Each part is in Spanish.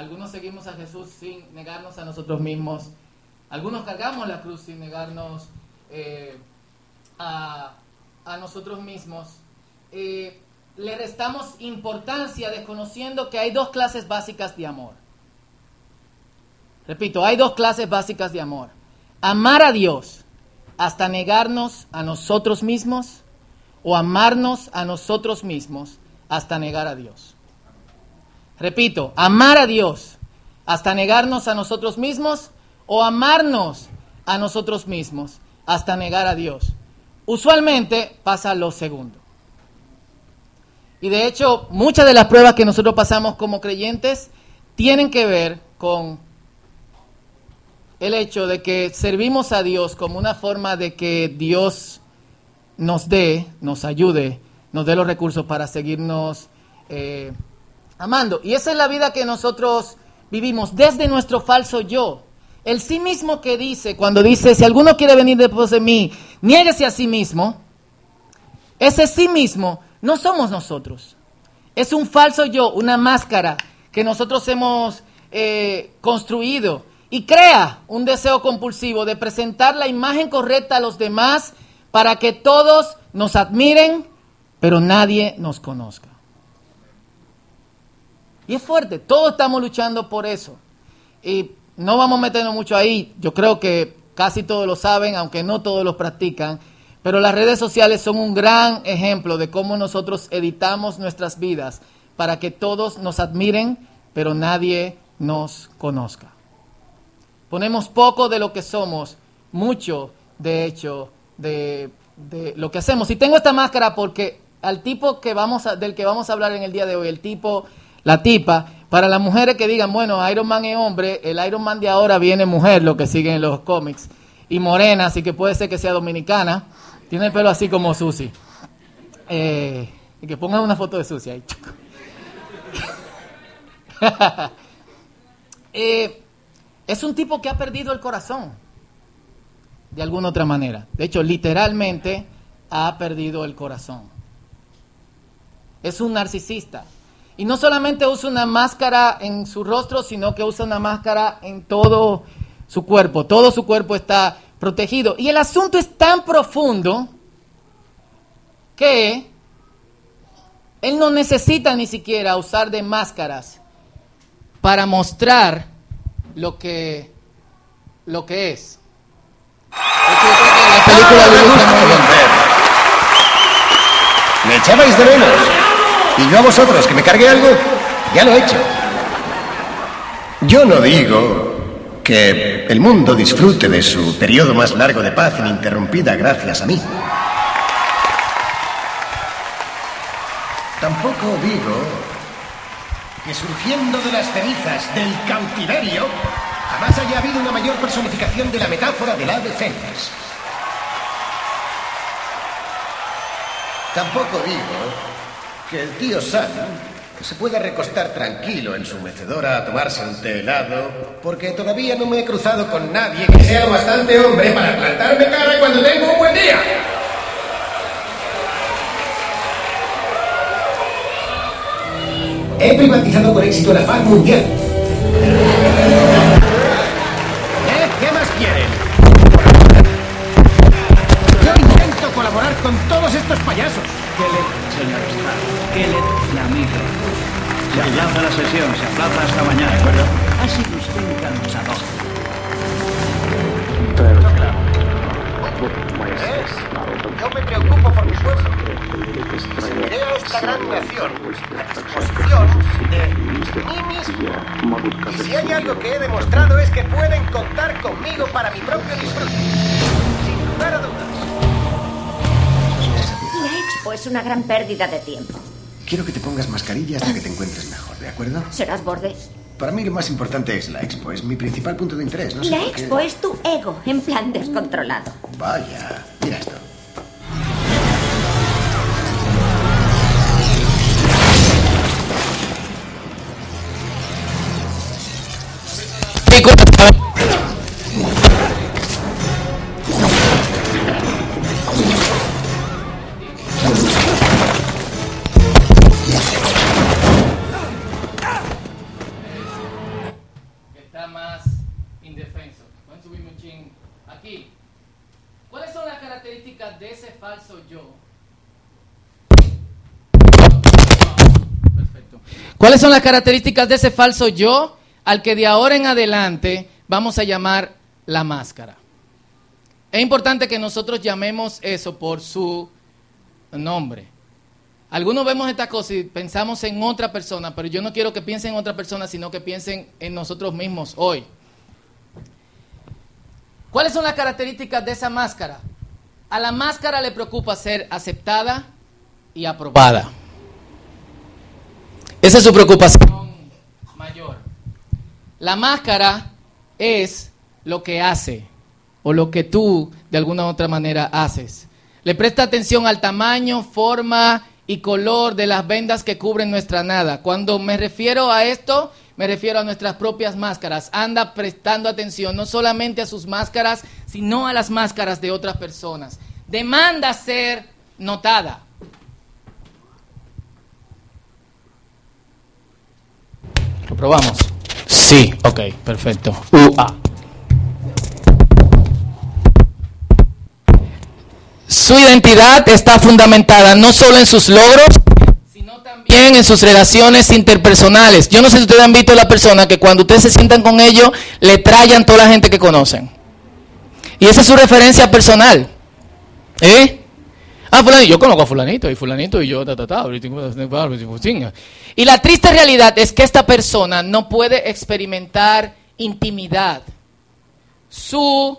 algunos seguimos a Jesús sin negarnos a nosotros mismos. Algunos cargamos la cruz sin negarnos eh, a, nosotros mismos. Eh, le restamos importancia desconociendo que hay dos clases básicas de amor. Repito, hay dos clases básicas de amor. Amar a Dios hasta negarnos a nosotros mismos o amarnos a nosotros mismos hasta negar a Dios. Repito, amar a Dios hasta negarnos a nosotros mismos o amarnos a nosotros mismos hasta negar a Dios. Usualmente pasa lo segundo. Y de hecho, muchas de las pruebas que nosotros pasamos como creyentes tienen que ver con el hecho de que servimos a Dios como una forma de que Dios nos dé, nos ayude, nos dé los recursos para seguirnos eh, amando. Y esa es la vida que nosotros vivimos desde nuestro falso yo. El sí mismo que dice, cuando dice, si alguno quiere venir después de mí, niéguese a sí mismo, ese sí mismo no somos nosotros. Es un falso yo, una máscara que nosotros hemos eh, construido y crea un deseo compulsivo de presentar la imagen correcta a los demás para que todos nos admiren, pero nadie nos conozca. Y es fuerte, todos estamos luchando por eso. Y no vamos a meternos mucho ahí, yo creo que casi todos lo saben, aunque no todos lo practican, pero las redes sociales son un gran ejemplo de cómo nosotros editamos nuestras vidas para que todos nos admiren, pero nadie nos conozca. Ponemos poco de lo que somos, mucho, de hecho, de, lo que hacemos. Y tengo esta máscara porque al tipo que vamos del que vamos a hablar en el día de hoy, el tipo, la tipa, para las mujeres que digan, bueno, Iron Man es hombre, el Iron Man de ahora viene mujer, lo que siguen en los cómics, y morena, así que puede ser que sea dominicana, tiene el pelo así como Susi. Eh, y que pongan una foto de Susi ahí. Eh, es un tipo que ha perdido el corazón de alguna otra manera. De hecho, literalmente ha perdido el corazón. Es un narcisista. Y no solamente usa una máscara en su rostro, sino que usa una máscara en todo su cuerpo. Todo su cuerpo está protegido. Y el asunto es tan profundo que él no necesita ni siquiera usar de máscaras para mostrar lo que, lo que es. La película Me echabais de menos. Y yo a vosotros, que me cargué algo, ya lo he hecho. Yo no digo que el mundo disfrute de su periodo más largo de paz ininterrumpida gracias a mí. Tampoco digo que surgiendo de las cenizas del cautiverio, jamás haya habido una mayor personificación de la metáfora del ave fénix. Tampoco digo que el tío Sam se pueda recostar tranquilo en su mecedora a tomarse un té helado, porque todavía no me he cruzado con nadie que sea bastante hombre para plantarme cara cuando tengo un buen día. He privatizado con éxito la paz mundial. ¿Eh? ¿Qué más quieren? Yo intento colaborar con todos estos payasos. ¿Qué le, señor Stark? ¿Qué le, amigo? Se aplaza la sesión, se aplaza hasta mañana, ¿de acuerdo? Ha sido usted un cansador. Pero claro. Yo me preocupo por mi pueblo. Serviré a esta gran nación a disposición de mí mismo. Y si hay algo que he demostrado es que pueden contar conmigo para mi propio disfrute. Es una gran pérdida de tiempo. Quiero que te pongas mascarilla hasta que te encuentres mejor, ¿de acuerdo? ¿Serás borde? Para mí lo más importante es la expo. Es mi principal punto de interés. No sé la expo es tu ego, en plan descontrolado. Vaya, mira esto. Nicolás. ¿Cuáles son las características de ese falso yo al que de ahora en adelante vamos a llamar la máscara? Es importante que nosotros llamemos eso por su nombre. Algunos vemos esta cosa y pensamos en otra persona, pero yo no quiero que piensen en otra persona, sino que piensen en nosotros mismos hoy. ¿Cuáles son las características de esa máscara? A la máscara le preocupa ser aceptada y aprobada. Esa es su preocupación mayor. La máscara es lo que hace o lo que tú de alguna otra manera haces. Le presta atención al tamaño, forma y color de las vendas que cubren nuestra nada. Cuando me refiero a esto, me refiero a nuestras propias máscaras. Anda prestando atención no solamente a sus máscaras, sino a las máscaras de otras personas. Demanda ser notada. Lo probamos. Sí, ok, perfecto. UA. Su identidad está fundamentada no solo en sus logros, sino también en sus relaciones interpersonales. Yo no sé si ustedes han visto a la persona que cuando ustedes se sientan con ellos, le trayan toda la gente que conocen. Y esa es su referencia personal. ¿Eh? Ah, fulanito, yo conozco a fulanito y fulanito y yo, ta, ta, ta, Y la triste realidad es que esta persona no puede experimentar intimidad. Su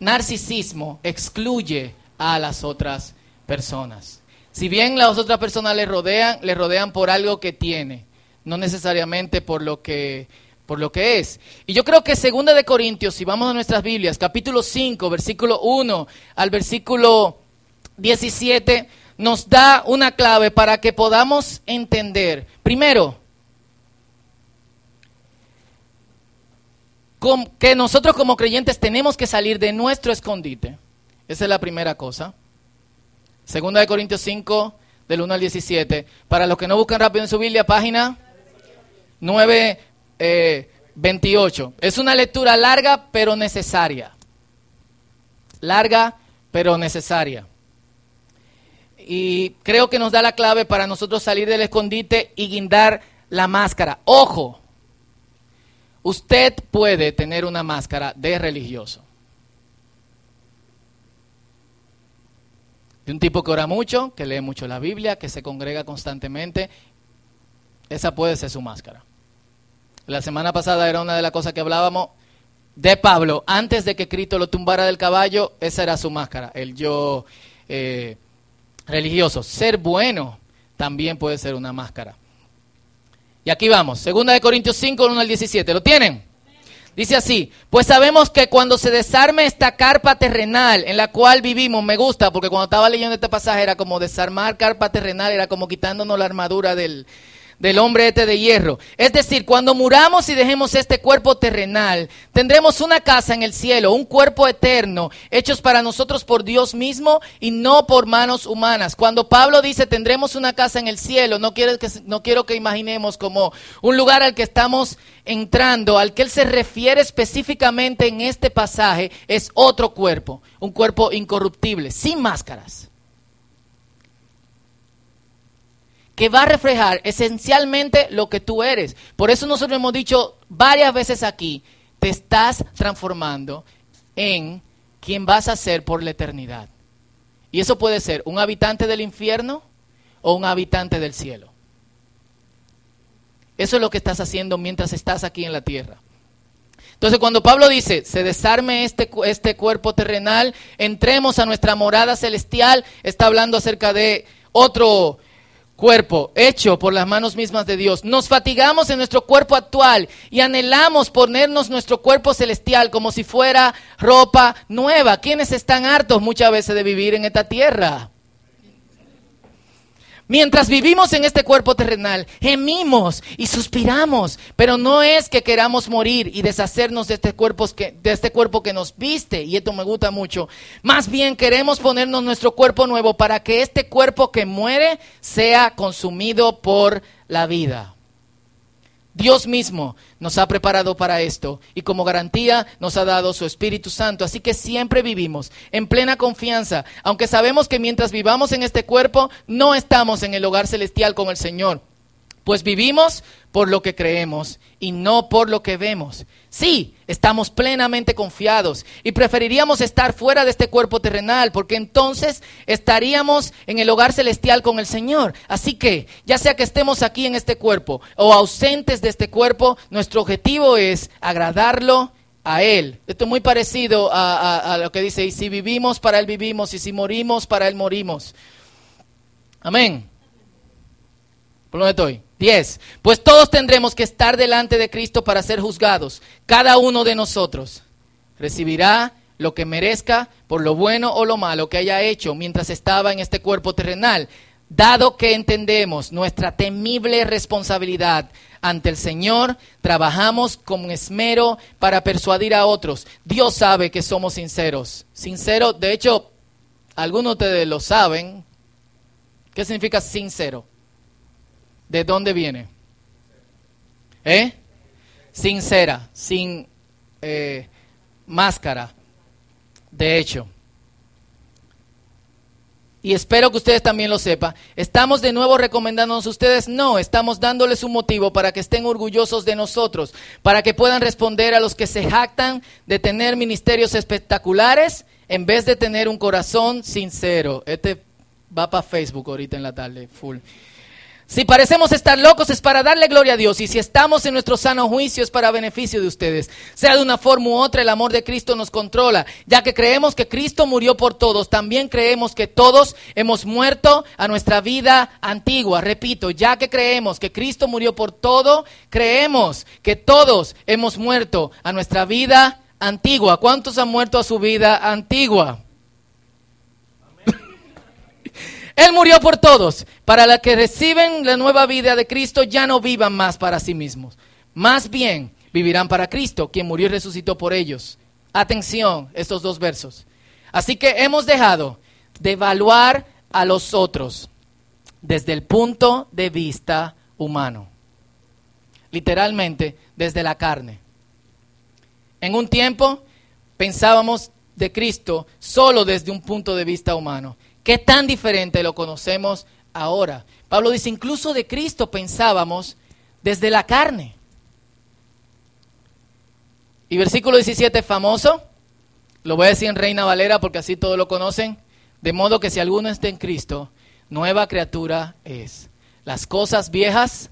narcisismo excluye a las otras personas. Si bien las otras personas le rodean, le rodean por algo que tiene, no necesariamente por lo que por lo que es. Y yo creo que segunda de Corintios, si vamos a nuestras Biblias, capítulo 5, versículo 1 al versículo 17, nos da una clave para que podamos entender. Primero, que nosotros como creyentes tenemos que salir de nuestro escondite. Esa es la primera cosa. Segunda de Corintios 5, del 1 al 17. Para los que no buscan rápido en su Biblia, página 9, 28. Eh, es una lectura larga pero necesaria. Larga pero necesaria. Y creo que nos da la clave para nosotros salir del escondite y guindar la máscara. Ojo, usted puede tener una máscara de religioso. de un tipo que ora mucho, que lee mucho la Biblia, que se congrega constantemente, esa puede ser su máscara. La semana pasada era una de las cosas que hablábamos de Pablo, antes de que Cristo lo tumbara del caballo, esa era su máscara, el yo eh, religioso. Ser bueno también puede ser una máscara. Y aquí vamos, segunda de Corintios 5, 1 al 17, ¿lo tienen? Dice así, pues sabemos que cuando se desarme esta carpa terrenal en la cual vivimos, me gusta porque cuando estaba leyendo este pasaje era como desarmar carpa terrenal, era como quitándonos la armadura del, del hombre este de hierro. Es decir, cuando muramos y dejemos este cuerpo terrenal, tendremos una casa en el cielo, un cuerpo eterno, hechos para nosotros por Dios mismo y no por manos humanas. Cuando Pablo dice tendremos una casa en el cielo, no quiero que, no quiero que imaginemos como un lugar al que estamos entrando, al que él se refiere específicamente en este pasaje, es otro cuerpo, un cuerpo incorruptible, sin máscaras. Que va a reflejar esencialmente lo que tú eres. Por eso nosotros hemos dicho varias veces aquí, te estás transformando en quien vas a ser por la eternidad. Y eso puede ser un habitante del infierno o un habitante del cielo. Eso es lo que estás haciendo mientras estás aquí en la tierra. Entonces cuando Pablo dice, se desarme este, este cuerpo terrenal, entremos a nuestra morada celestial, está hablando acerca de otro cuerpo hecho por las manos mismas de Dios. Nos fatigamos en nuestro cuerpo actual y anhelamos ponernos nuestro cuerpo celestial como si fuera ropa nueva. ¿Quiénes están hartos muchas veces de vivir en esta tierra? Mientras vivimos en este cuerpo terrenal, gemimos y suspiramos, pero no es que queramos morir y deshacernos de este, cuerpo que, de este cuerpo que nos viste, y esto me gusta mucho. Más bien queremos ponernos nuestro cuerpo nuevo para que este cuerpo que muere sea consumido por la vida. Dios mismo nos ha preparado para esto y como garantía nos ha dado su Espíritu Santo. Así que siempre vivimos en plena confianza, aunque sabemos que mientras vivamos en este cuerpo no estamos en el hogar celestial con el Señor. Pues vivimos por lo que creemos y no por lo que vemos. Sí, estamos plenamente confiados y preferiríamos estar fuera de este cuerpo terrenal porque entonces estaríamos en el hogar celestial con el Señor. Así que, ya sea que estemos aquí en este cuerpo o ausentes de este cuerpo, nuestro objetivo es agradarlo a Él. Esto es muy parecido a, lo que dice, y si vivimos, para Él vivimos, y si morimos, para Él morimos. Amén. ¿Por dónde estoy? 10. Pues todos tendremos que estar delante de Cristo para ser juzgados. Cada uno de nosotros recibirá lo que merezca por lo bueno o lo malo que haya hecho mientras estaba en este cuerpo terrenal, dado que entendemos nuestra temible responsabilidad ante el Señor, trabajamos con esmero para persuadir a otros. Dios sabe que somos sinceros. Sincero, de hecho, algunos de ustedes lo saben. ¿Qué significa sincero? ¿De dónde viene? ¿Eh? Sincera, sin eh, máscara. De hecho. Y espero que ustedes también lo sepan. ¿Estamos de nuevo recomendándonos a ustedes? No, estamos dándoles un motivo para que estén orgullosos de nosotros, para que puedan responder a los que se jactan de tener ministerios espectaculares en vez de tener un corazón sincero. Este va para Facebook ahorita en la tarde, full. Si parecemos estar locos es para darle gloria a Dios y si estamos en nuestro sano juicio es para beneficio de ustedes. Sea de una forma u otra, el amor de Cristo nos controla, ya que creemos que Cristo murió por todos. También creemos que todos hemos muerto a nuestra vida antigua. Repito, ya que creemos que Cristo murió por todo, creemos que todos hemos muerto a nuestra vida antigua. ¿Cuántos han muerto a su vida antigua? Él murió por todos, para los que reciben la nueva vida de Cristo ya no vivan más para sí mismos. Más bien vivirán para Cristo, quien murió y resucitó por ellos. Atención, estos dos versos. Así que hemos dejado de evaluar a los otros desde el punto de vista humano. Literalmente, desde la carne. En un tiempo pensábamos de Cristo solo desde un punto de vista humano. ¿Qué tan diferente lo conocemos ahora? Pablo dice, incluso de Cristo pensábamos desde la carne. Y versículo 17 famoso, lo voy a decir en Reina Valera porque así todos lo conocen, de modo que si alguno está en Cristo, nueva criatura es. Las cosas viejas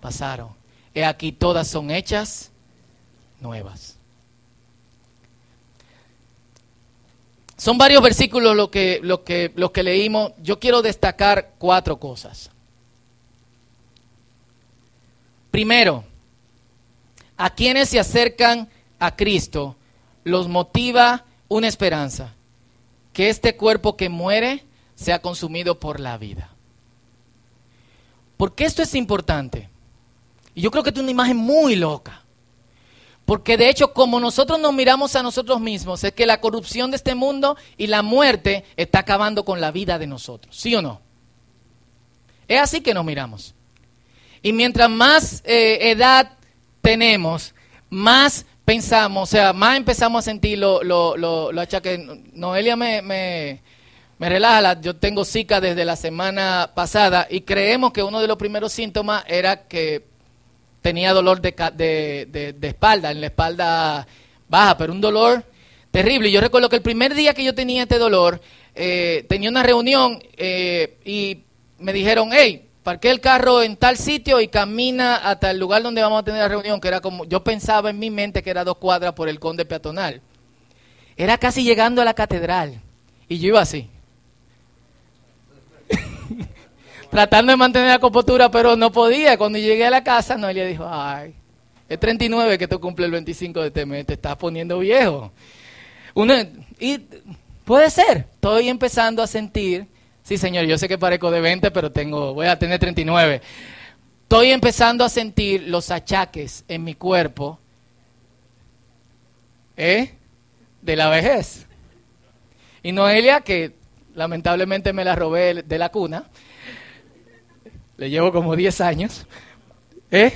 pasaron. He aquí todas son hechas nuevas. Son varios versículos lo que, lo que, los que leímos. Yo quiero destacar cuatro cosas. Primero, a quienes se acercan a Cristo los motiva una esperanza, que este cuerpo que muere sea consumido por la vida. ¿Por qué esto es importante? Y yo creo que es una imagen muy loca. Porque de hecho, como nosotros nos miramos a nosotros mismos, es que la corrupción de este mundo y la muerte está acabando con la vida de nosotros. ¿Sí o no? Es así que nos miramos. Y mientras más eh, edad tenemos, más pensamos, o sea, más empezamos a sentir lo, lo, lo, lo achaques. Noelia me, me, me relaja, yo tengo Zika desde la semana pasada y creemos que uno de los primeros síntomas era que tenía dolor de, de, de, espalda, en la espalda baja, pero un dolor terrible. Yo recuerdo que el primer día que yo tenía este dolor, eh, tenía una reunión eh, y me dijeron, hey, parqué el carro en tal sitio y camina hasta el lugar donde vamos a tener la reunión, que era como, yo pensaba en mi mente que era dos cuadras por el conde peatonal. Era casi llegando a la catedral. Y yo iba así tratando de mantener la compostura, pero no podía. Cuando llegué a la casa, Noelia dijo, ay, es 39 que tú cumple el 25 de este mes, te estás poniendo viejo. y puede ser, estoy empezando a sentir, sí señor, yo sé que parezco de 20, pero tengo, voy a tener 39. Estoy empezando a sentir los achaques en mi cuerpo ¿eh? de la vejez. Y Noelia, que lamentablemente me la robé de la cuna, le llevo como 10 años. ¿Eh?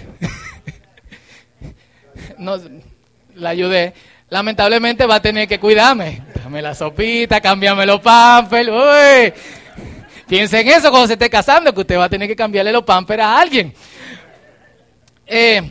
no, la ayudé. Lamentablemente va a tener que cuidarme. Dame la sopita, cámbiame los pampers. Uy. Piensa en eso cuando se esté casando, que usted va a tener que cambiarle los pampers a alguien. Eh,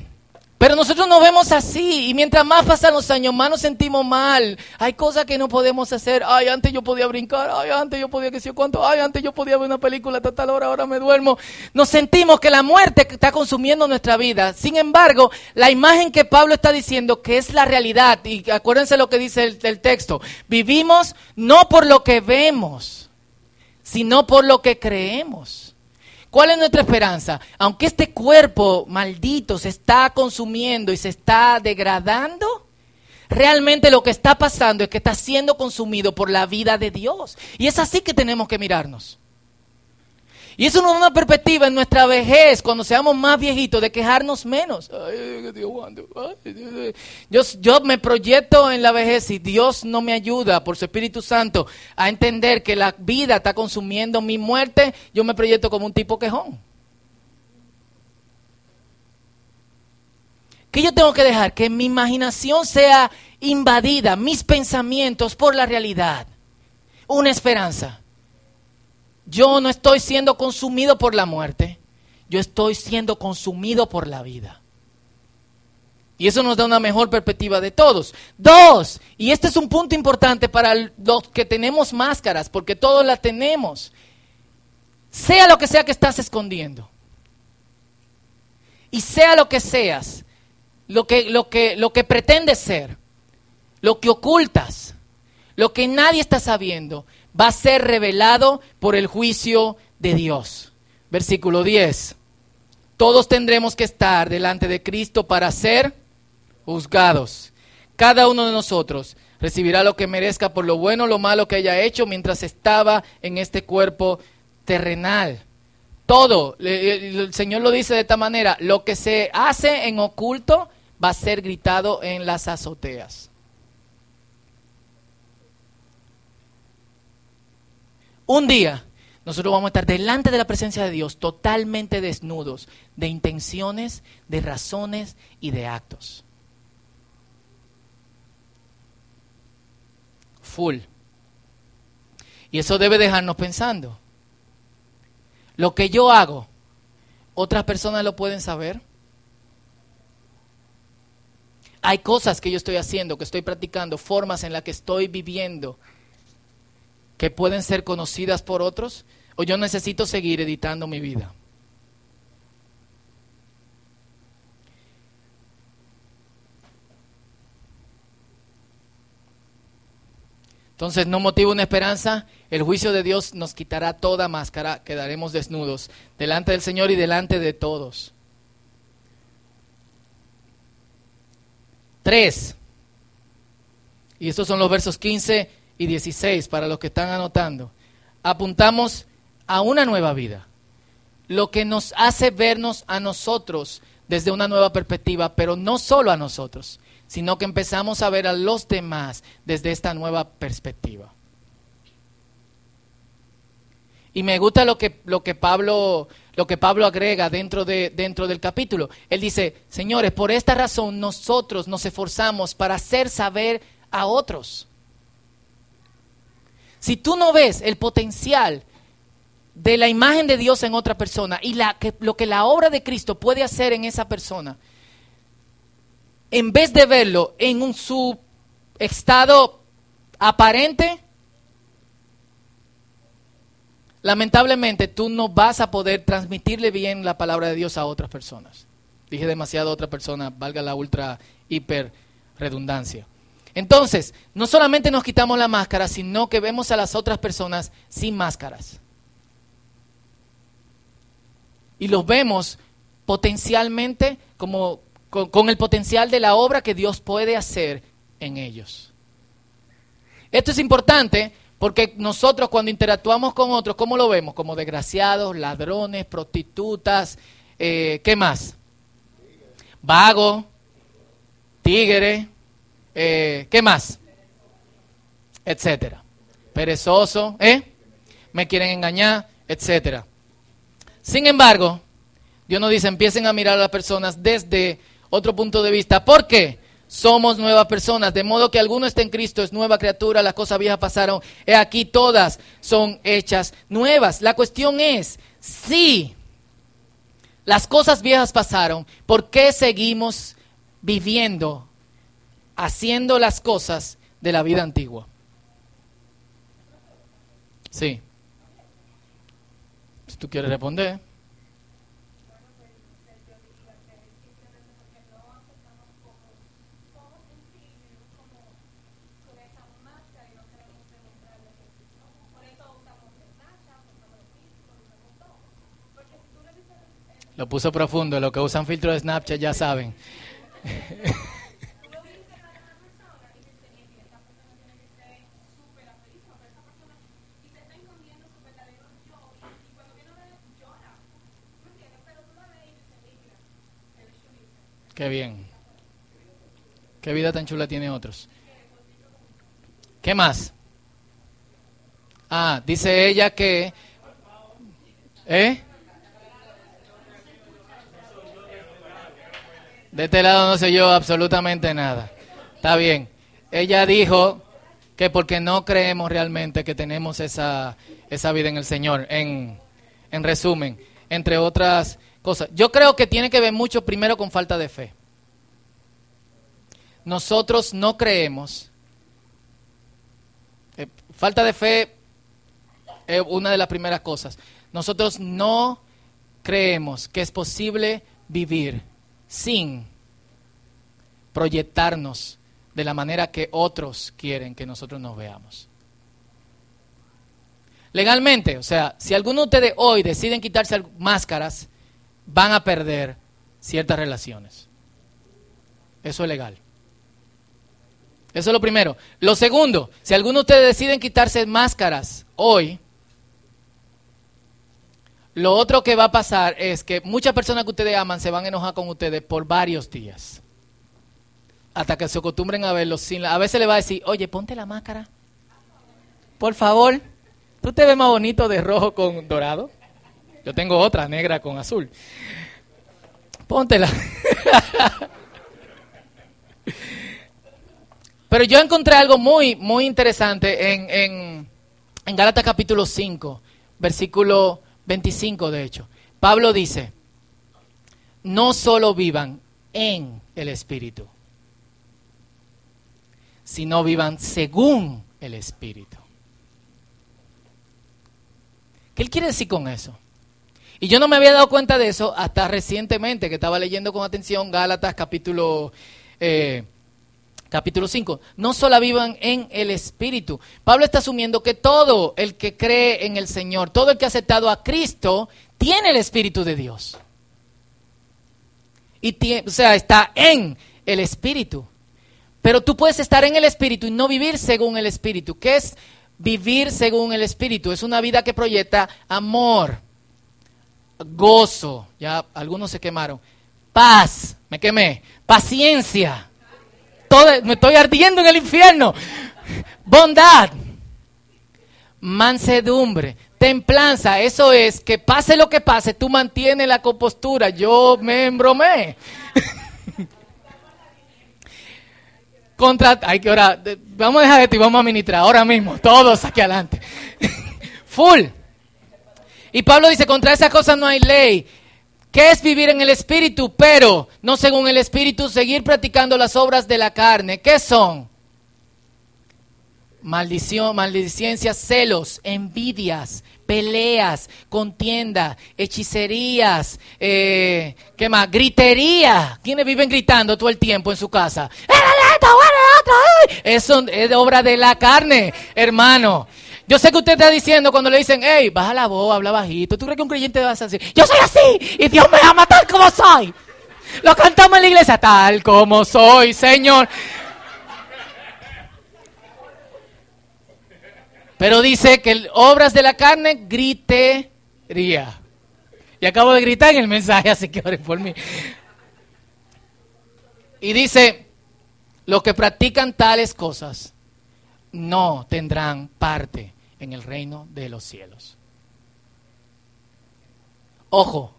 pero nosotros nos vemos así y mientras más pasan los años, más nos sentimos mal. Hay cosas que no podemos hacer. Ay, antes yo podía brincar. Ay, antes yo podía que sé cuánto. Ay, antes yo podía ver una película a tal hora, ahora me duermo. Nos sentimos que la muerte está consumiendo nuestra vida. Sin embargo, la imagen que Pablo está diciendo que es la realidad, y acuérdense lo que dice el texto, vivimos no por lo que vemos, sino por lo que creemos. ¿Cuál es nuestra esperanza? Aunque este cuerpo maldito se está consumiendo y se está degradando, realmente lo que está pasando es que está siendo consumido por la vida de Dios. Y es así que tenemos que mirarnos. Y eso nos da una perspectiva en nuestra vejez, cuando seamos más viejitos, de quejarnos menos. yo, yo me proyecto en la vejez y Dios no me ayuda por su Espíritu Santo a entender que la vida está consumiendo mi muerte, yo me proyecto como un tipo quejón. ¿Qué yo tengo que dejar? Que mi imaginación sea invadida, mis pensamientos por la realidad. Una esperanza. Yo no estoy siendo consumido por la muerte, yo estoy siendo consumido por la vida. Y eso nos da una mejor perspectiva de todos. Dos, y este es un punto importante para los que tenemos máscaras, porque todos la tenemos. Sea lo que sea que estás escondiendo. Y sea lo que seas, lo que, lo que, lo que pretendes ser, lo que ocultas, lo que nadie está sabiendo, va a ser revelado por el juicio de Dios. Versículo 10. Todos tendremos que estar delante de Cristo para ser juzgados. Cada uno de nosotros recibirá lo que merezca por lo bueno o lo malo que haya hecho mientras estaba en este cuerpo terrenal. Todo, el Señor lo dice de esta manera, lo que se hace en oculto va a ser gritado en las azoteas. Un día nosotros vamos a estar delante de la presencia de Dios totalmente desnudos de intenciones, de razones y de actos. Full. Y eso debe dejarnos pensando. Lo que yo hago, otras personas lo pueden saber. Hay cosas que yo estoy haciendo, que estoy practicando, formas en las que estoy viviendo que pueden ser conocidas por otros o yo necesito seguir editando mi vida? Entonces no motiva una esperanza, el juicio de Dios nos quitará toda máscara, quedaremos desnudos delante del Señor y delante de todos. Tres. Y estos son los versos 15 y 16 para los que están anotando, apuntamos a una nueva vida, lo que nos hace vernos a nosotros desde una nueva perspectiva, pero no solo a nosotros, sino que empezamos a ver a los demás desde esta nueva perspectiva. Y me gusta lo que, lo que, Pablo, lo que Pablo agrega dentro, de, dentro del capítulo. Él dice, señores, por esta razón nosotros nos esforzamos para hacer saber a otros si tú no ves el potencial de la imagen de Dios en otra persona y la, que, lo que la obra de Cristo puede hacer en esa persona, en vez de verlo en un, su estado aparente, lamentablemente tú no vas a poder transmitirle bien la palabra de Dios a otras personas. Dije demasiado a otra persona, valga la ultra hiper redundancia. Entonces, no solamente nos quitamos la máscara, sino que vemos a las otras personas sin máscaras. Y los vemos potencialmente como con, el potencial de la obra que Dios puede hacer en ellos. Esto es importante porque nosotros cuando interactuamos con otros, ¿cómo lo vemos? Como desgraciados, ladrones, prostitutas, eh, ¿qué más? Vago, tigre, eh, ¿qué más? Etcétera. Perezoso, ¿eh? Me quieren engañar, etcétera. Sin embargo, Dios nos dice, empiecen a mirar a las personas desde otro punto de vista. ¿Por qué? Somos nuevas personas, de modo que alguno está en Cristo, es nueva criatura, las cosas viejas pasaron, he aquí todas son hechas nuevas. La cuestión es, si las cosas viejas pasaron, ¿por qué seguimos viviendo, haciendo las cosas de la vida antigua? Sí. Si tú quieres responder. Lo puso profundo, lo que usan filtro de Snapchat ya saben. Qué bien. Qué vida tan chula tiene otros. ¿Qué más? Ah, dice ella que... ¿Eh? De este lado no sé yo absolutamente nada. Está bien. Ella dijo que porque no creemos realmente que tenemos esa, esa vida en el Señor, en, en resumen, entre otras cosas. Yo creo que tiene que ver mucho primero con falta de fe. Nosotros no creemos. Eh, falta de fe es una de las primeras cosas. Nosotros no creemos que es posible vivir sin proyectarnos de la manera que otros quieren que nosotros nos veamos. Legalmente, o sea, si alguno de ustedes hoy deciden quitarse máscaras, van a perder ciertas relaciones. Eso es legal. Eso es lo primero. Lo segundo, si alguno de ustedes deciden quitarse máscaras hoy, lo otro que va a pasar es que muchas personas que ustedes aman se van a enojar con ustedes por varios días. Hasta que se acostumbren a verlos. Sin a veces le va a decir, oye, ponte la máscara. Por favor. ¿Tú te ves más bonito de rojo con dorado? Yo tengo otra negra con azul. Póntela. Pero yo encontré algo muy, muy interesante en, en, en Gálatas capítulo 5, versículo 25 de hecho. Pablo dice, no solo vivan en el Espíritu, sino vivan según el Espíritu. ¿Qué él quiere decir con eso? Y yo no me había dado cuenta de eso hasta recientemente, que estaba leyendo con atención Gálatas capítulo, eh, capítulo 5. No solo vivan en el Espíritu. Pablo está asumiendo que todo el que cree en el Señor, todo el que ha aceptado a Cristo, tiene el Espíritu de Dios. Y o sea, está en el Espíritu. Pero tú puedes estar en el Espíritu y no vivir según el Espíritu. ¿Qué es vivir según el Espíritu? Es una vida que proyecta amor, gozo, ya algunos se quemaron, paz, me quemé, paciencia, me estoy ardiendo en el infierno, bondad, mansedumbre, templanza, eso es que pase lo que pase, tú mantienes la compostura, yo me embromé. Contra, hay que orar, vamos a dejar esto y vamos a ministrar ahora mismo, todos aquí adelante. Full. Y Pablo dice, contra esas cosas no hay ley. ¿Qué es vivir en el Espíritu? Pero, no según el Espíritu, seguir practicando las obras de la carne. ¿Qué son? Maldición, maldicencias, celos, envidias, peleas, contienda, hechicerías, eh, ¿qué más? Gritería. ¿Quiénes viven gritando todo el tiempo en su casa? Eso es obra de la carne, hermano. Yo sé que usted está diciendo cuando le dicen, hey, baja la voz, habla bajito. ¿Tú crees que un creyente va a decir, yo soy así y Dios me ama tal como soy? Lo cantamos en la iglesia, tal como soy, Señor. Pero dice que obras de la carne, gritería. Y acabo de gritar en el mensaje, así que oren por mí. Y dice, los que practican tales cosas no tendrán parte en el reino de los cielos. Ojo,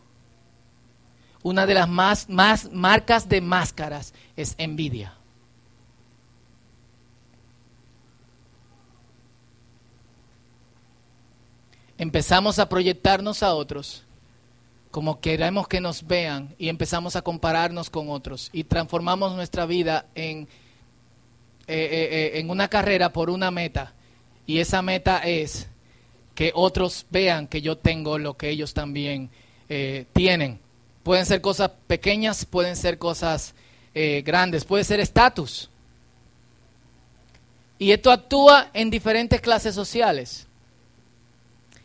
una de las más, más marcas de máscaras es envidia. Empezamos a proyectarnos a otros como queremos que nos vean y empezamos a compararnos con otros y transformamos nuestra vida en, eh, eh, eh, en una carrera por una meta y esa meta es que otros vean que yo tengo lo que ellos también tienen. Pueden ser cosas pequeñas, pueden ser cosas grandes, puede ser estatus. Y esto actúa en diferentes clases sociales.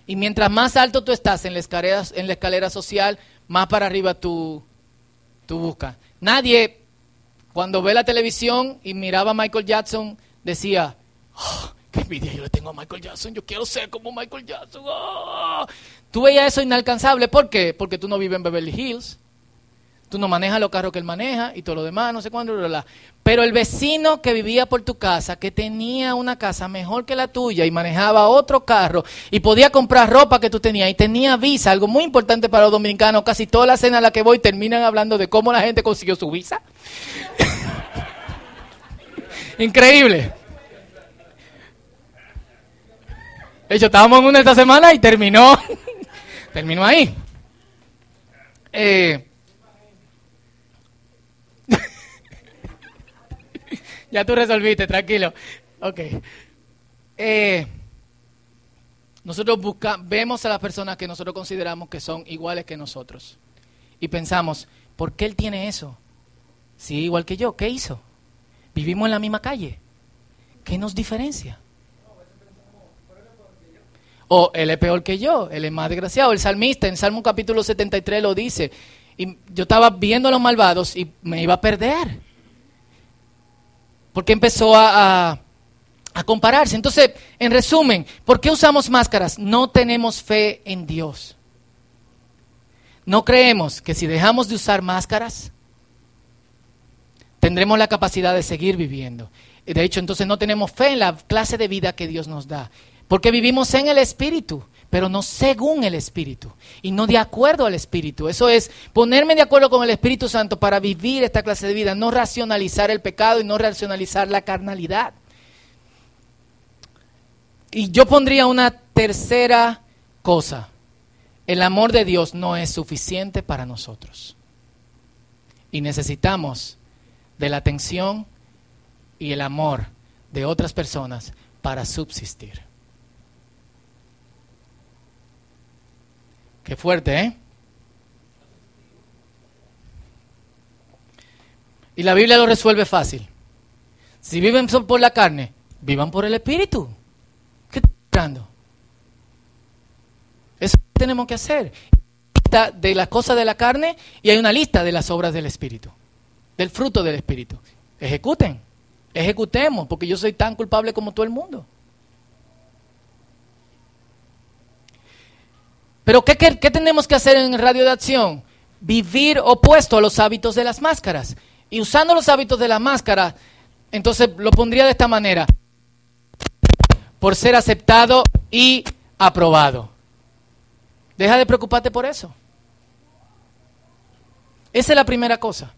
Y mientras más alto tú estás en la escalera, en la escalera social, más para arriba tú, tú buscas. Nadie, cuando ve la televisión y miraba a Michael Jackson, decía, oh, qué envidia yo le tengo a Michael Jackson, yo quiero ser como Michael Jackson. Oh". Tú veías eso inalcanzable, ¿por qué? Porque tú no vives en Beverly Hills, Tú no manejas los carros que él maneja y todo lo demás, no sé cuándo. Pero el vecino que vivía por tu casa, que tenía una casa mejor que la tuya y manejaba otro carro y podía comprar ropa que tú tenías y tenía visa, algo muy importante para los dominicanos, casi toda la cena a la que voy terminan hablando de cómo la gente consiguió su visa. Increíble. De hecho, estábamos en una esta semana y terminó, terminó ahí. Eh, ya tú resolviste, tranquilo. Ok. Eh, nosotros busca, vemos a las personas que nosotros consideramos que son iguales que nosotros. Y pensamos, ¿por qué él tiene eso? Si igual que yo, ¿qué hizo? Vivimos en la misma calle. ¿Qué nos diferencia? O él es peor que yo, él es más desgraciado. El salmista en Salmo capítulo 73 lo dice. Y yo estaba viendo a los malvados y me iba a perder porque empezó a, compararse. Entonces, en resumen, ¿por qué usamos máscaras? No tenemos fe en Dios. No creemos que si dejamos de usar máscaras, tendremos la capacidad de seguir viviendo. De hecho, entonces no tenemos fe en la clase de vida que Dios nos da, porque vivimos en el Espíritu pero no según el Espíritu y no de acuerdo al Espíritu. Eso es ponerme de acuerdo con el Espíritu Santo para vivir esta clase de vida, no racionalizar el pecado y no racionalizar la carnalidad. Y yo pondría una tercera cosa. El amor de Dios no es suficiente para nosotros. Y necesitamos de la atención y el amor de otras personas para subsistir. Qué fuerte, ¿eh? Y la Biblia lo resuelve fácil. Si viven por la carne, vivan por el Espíritu. ¿Qué está esperando? Eso tenemos que hacer. Lista de las cosas de la carne y hay una lista de las obras del Espíritu, del fruto del Espíritu. Ejecuten, ejecutemos, porque yo soy tan culpable como todo el mundo. Pero ¿qué, tenemos que hacer en Radio de Acción? Vivir opuesto a los hábitos de las máscaras. Y usando los hábitos de la máscara, entonces lo pondría de esta manera. Por ser aceptado y aprobado. Deja de preocuparte por eso. Esa es la primera cosa.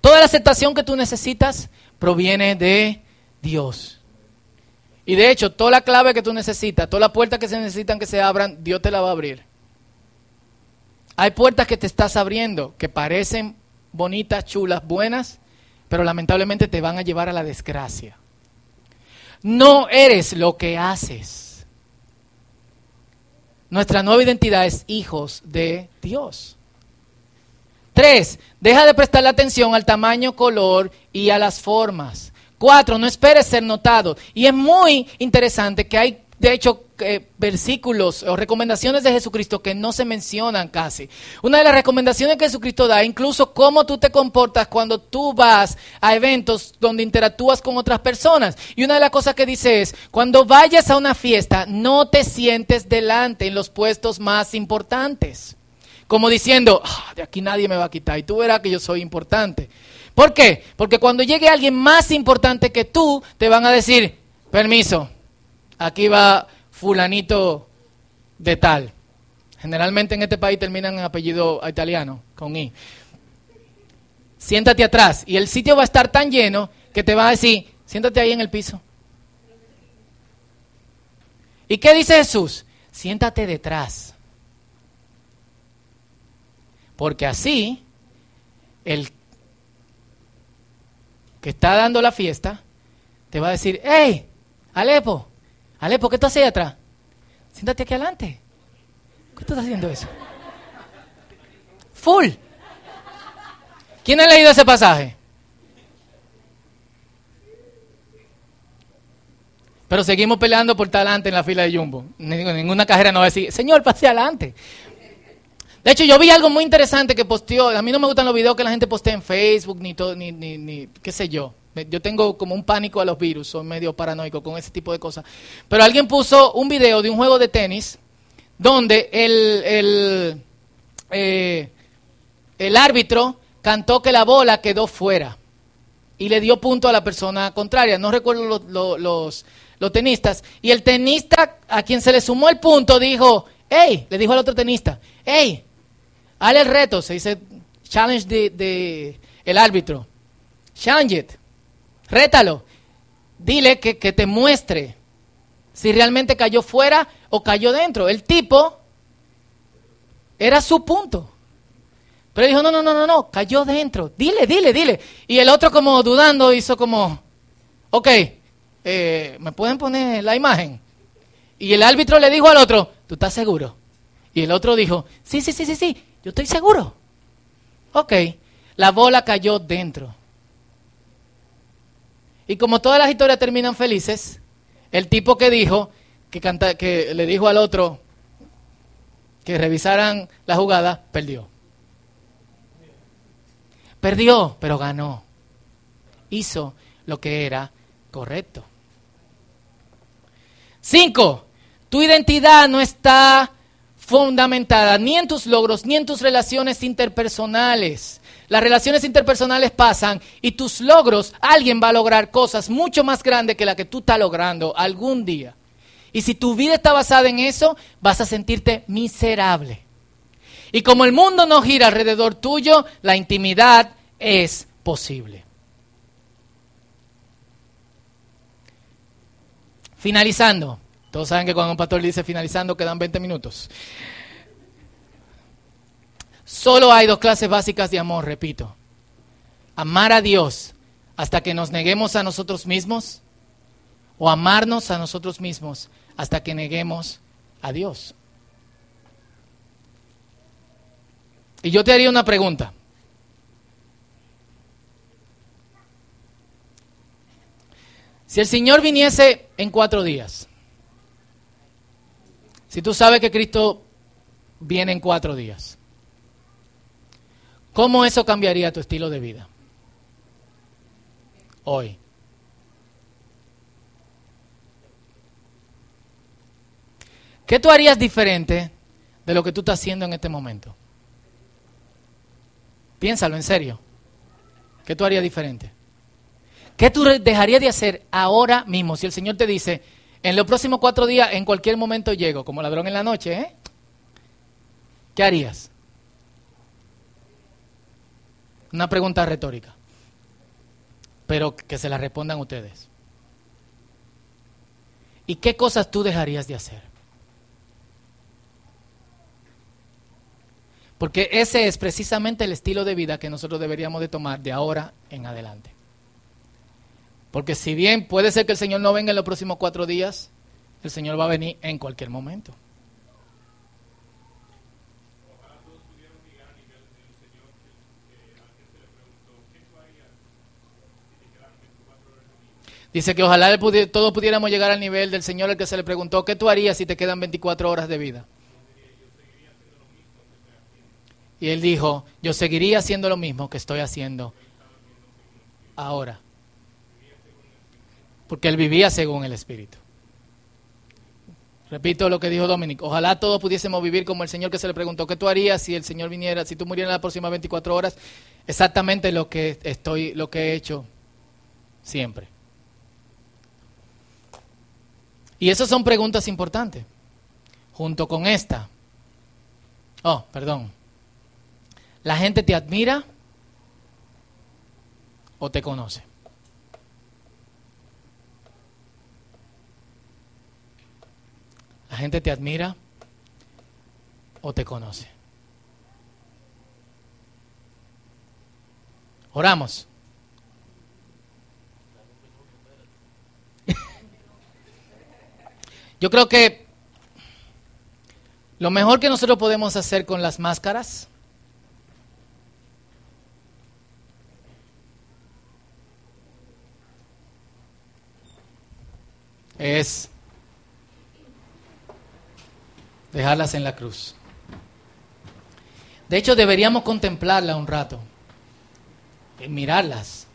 Toda la aceptación que tú necesitas proviene de Dios. Y de hecho, toda la clave que tú necesitas, toda la puerta que se necesitan que se abran, Dios te la va a abrir. Hay puertas que te estás abriendo que parecen bonitas, chulas, buenas, pero lamentablemente te van a llevar a la desgracia. No eres lo que haces. Nuestra nueva identidad es hijos de Dios. Tres, deja de prestarle atención al tamaño, color y a las formas. Cuatro, no esperes ser notado. Y es muy interesante que hay, de hecho, eh, versículos o recomendaciones de Jesucristo que no se mencionan casi. Una de las recomendaciones que Jesucristo da, incluso cómo tú te comportas cuando tú vas a eventos donde interactúas con otras personas. Y una de las cosas que dice es, cuando vayas a una fiesta, no te sientes delante en los puestos más importantes. Como diciendo, ah, de aquí nadie me va a quitar y tú verás que yo soy importante. ¿Por qué? Porque cuando llegue alguien más importante que tú, te van a decir, permiso, aquí va fulanito de tal. Generalmente en este país terminan en apellido italiano, con I. Siéntate atrás y el sitio va a estar tan lleno que te va a decir, siéntate ahí en el piso. ¿Y qué dice Jesús? Siéntate detrás. Porque así el que está dando la fiesta te va a decir, hey, Alepo, Alepo, ¿qué tú haces ahí atrás? Siéntate aquí adelante. ¿Qué estás haciendo eso? Full. ¿Quién ha leído ese pasaje? Pero seguimos peleando por estar adelante en la fila de Jumbo. Ninguna cajera nos va a decir, señor, pase adelante. De hecho, yo vi algo muy interesante que posteó. A mí no me gustan los videos que la gente postea en Facebook, ni, todo, ni, ni, ni qué sé yo. Yo tengo como un pánico a los virus, soy medio paranoico con ese tipo de cosas. Pero alguien puso un video de un juego de tenis donde el, el, eh, el árbitro cantó que la bola quedó fuera y le dio punto a la persona contraria. No recuerdo los, los, los tenistas. Y el tenista a quien se le sumó el punto dijo, hey, le dijo al otro tenista, hey, Hale el reto, se dice challenge de, el árbitro. Challenge it. Rétalo. Dile que, que te muestre si realmente cayó fuera o cayó dentro. El tipo era su punto. Pero dijo, no, no, no, no, no, cayó dentro. Dile, dile, dile. Y el otro como dudando hizo como, ok, eh, ¿me pueden poner la imagen? Y el árbitro le dijo al otro, ¿tú estás seguro? Y el otro dijo, sí, sí, sí, sí, sí, yo estoy seguro. Ok, la bola cayó dentro. Y como todas las historias terminan felices, el tipo que dijo, que, canta, que le dijo al otro que revisaran la jugada, perdió. Perdió, pero ganó. Hizo lo que era correcto. Cinco, tu identidad no está fundamentada ni en tus logros, ni en tus relaciones interpersonales. Las relaciones interpersonales pasan y tus logros, alguien va a lograr cosas mucho más grandes que la que tú estás logrando algún día. Y si tu vida está basada en eso, vas a sentirte miserable. Y como el mundo no gira alrededor tuyo, la intimidad es posible. Finalizando, todos saben que cuando un pastor dice finalizando quedan 20 minutos. Solo hay dos clases básicas de amor, repito. Amar a Dios hasta que nos neguemos a nosotros mismos o amarnos a nosotros mismos hasta que neguemos a Dios. Y yo te haría una pregunta. Si el Señor viniese en cuatro días, si tú sabes que Cristo viene en cuatro días, ¿cómo eso cambiaría tu estilo de vida? Hoy. ¿Qué tú harías diferente de lo que tú estás haciendo en este momento? Piénsalo en serio. ¿Qué tú harías diferente? ¿Qué tú dejarías de hacer ahora mismo si el Señor te dice, en los próximos cuatro días, en cualquier momento llego, como ladrón en la noche, ¿eh? ¿Qué harías? Una pregunta retórica, pero que se la respondan ustedes. ¿Y qué cosas tú dejarías de hacer? Porque ese es precisamente el estilo de vida que nosotros deberíamos de tomar de ahora en adelante. Porque si bien puede ser que el Señor no venga en los próximos cuatro días, el Señor va a venir en cualquier momento. Dice que ojalá todos pudiéramos llegar al nivel del Señor al que se le preguntó, ¿qué tú harías si te quedan 24 horas de vida? Y él dijo, yo seguiría haciendo lo mismo que estoy haciendo ahora porque él vivía según el Espíritu. Repito lo que dijo Dominic, ojalá todos pudiésemos vivir como el Señor que se le preguntó, ¿qué tú harías si el Señor viniera, si tú murieras en las próximas 24 horas? Exactamente lo que estoy, lo que he hecho siempre. Y esas son preguntas importantes. Junto con esta, Oh, perdón. ¿La gente te admira o te conoce? ¿La gente te admira o te conoce? Oramos. Yo creo que lo mejor que nosotros podemos hacer con las máscaras es dejarlas en la cruz. De hecho, deberíamos contemplarla un rato, mirarlas.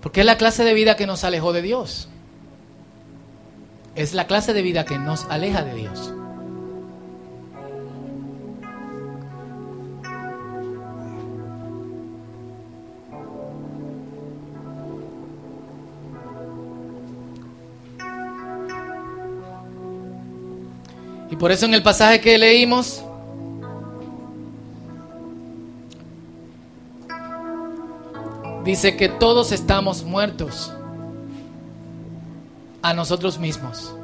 Porque es la clase de vida que nos alejó de Dios. Es la clase de vida que nos aleja de Dios. Y por eso en el pasaje que leímos, dice que todos estamos muertos a nosotros mismos.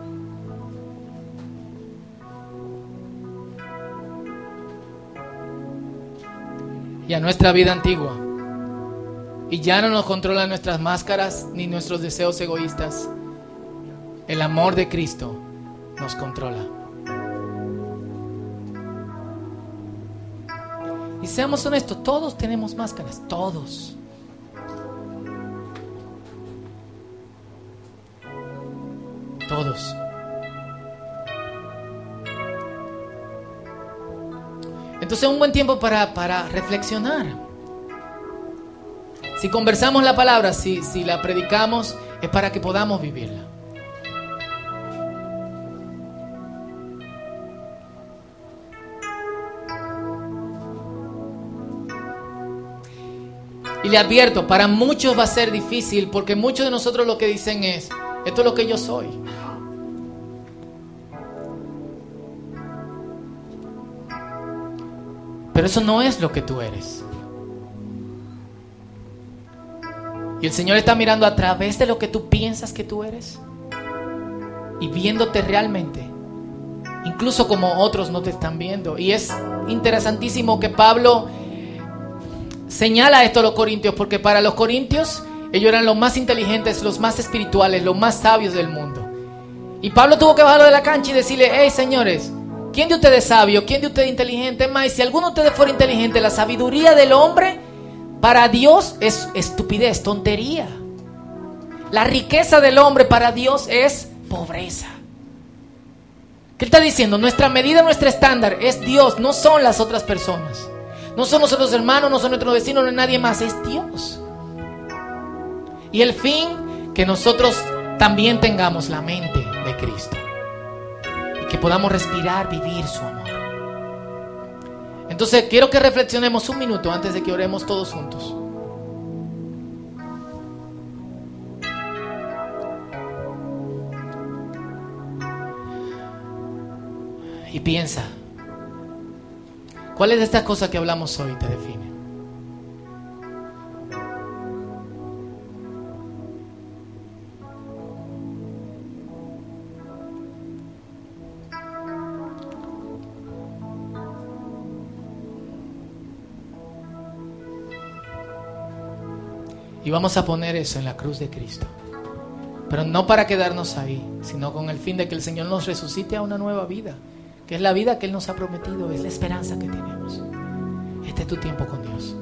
Y a nuestra vida antigua. Y ya no nos controlan nuestras máscaras ni nuestros deseos egoístas. El amor de Cristo nos controla. Seamos honestos, todos tenemos máscaras, todos. Todos. Entonces es un buen tiempo para, para, reflexionar. Si conversamos la palabra, si, si la predicamos, es para que podamos vivirla. Le advierto, para muchos va a ser difícil porque muchos de nosotros lo que dicen es, esto es lo que yo soy. Pero eso no es lo que tú eres. Y el Señor está mirando a través de lo que tú piensas que tú eres y viéndote realmente, incluso como otros no te están viendo. Y es interesantísimo que Pablo señala esto a los corintios, porque para los corintios ellos eran los más inteligentes, los más espirituales, los más sabios del mundo. Y Pablo tuvo que bajarlo de la cancha y decirle, hey señores, ¿quién de ustedes es sabio? ¿Quién de ustedes es inteligente? Más, si alguno de ustedes fuera inteligente, la sabiduría del hombre para Dios es estupidez, tontería. La riqueza del hombre para Dios es pobreza. ¿Qué está diciendo? Nuestra medida, nuestro estándar es Dios, no son las otras personas. No son nuestros hermanos, no son nuestros vecinos, no es nadie más, es Dios. Y el fin, que nosotros también tengamos la mente de Cristo. Y que podamos respirar, vivir su amor. Entonces quiero que reflexionemos un minuto antes de que oremos todos juntos. Y piensa, ¿cuáles de estas cosas que hablamos hoy te definen? Y vamos a poner eso en la cruz de Cristo. Pero no para quedarnos ahí, sino con el fin de que el Señor nos resucite a una nueva vida, es la vida que Él nos ha prometido, es la esperanza que tenemos. Este es tu tiempo con Dios.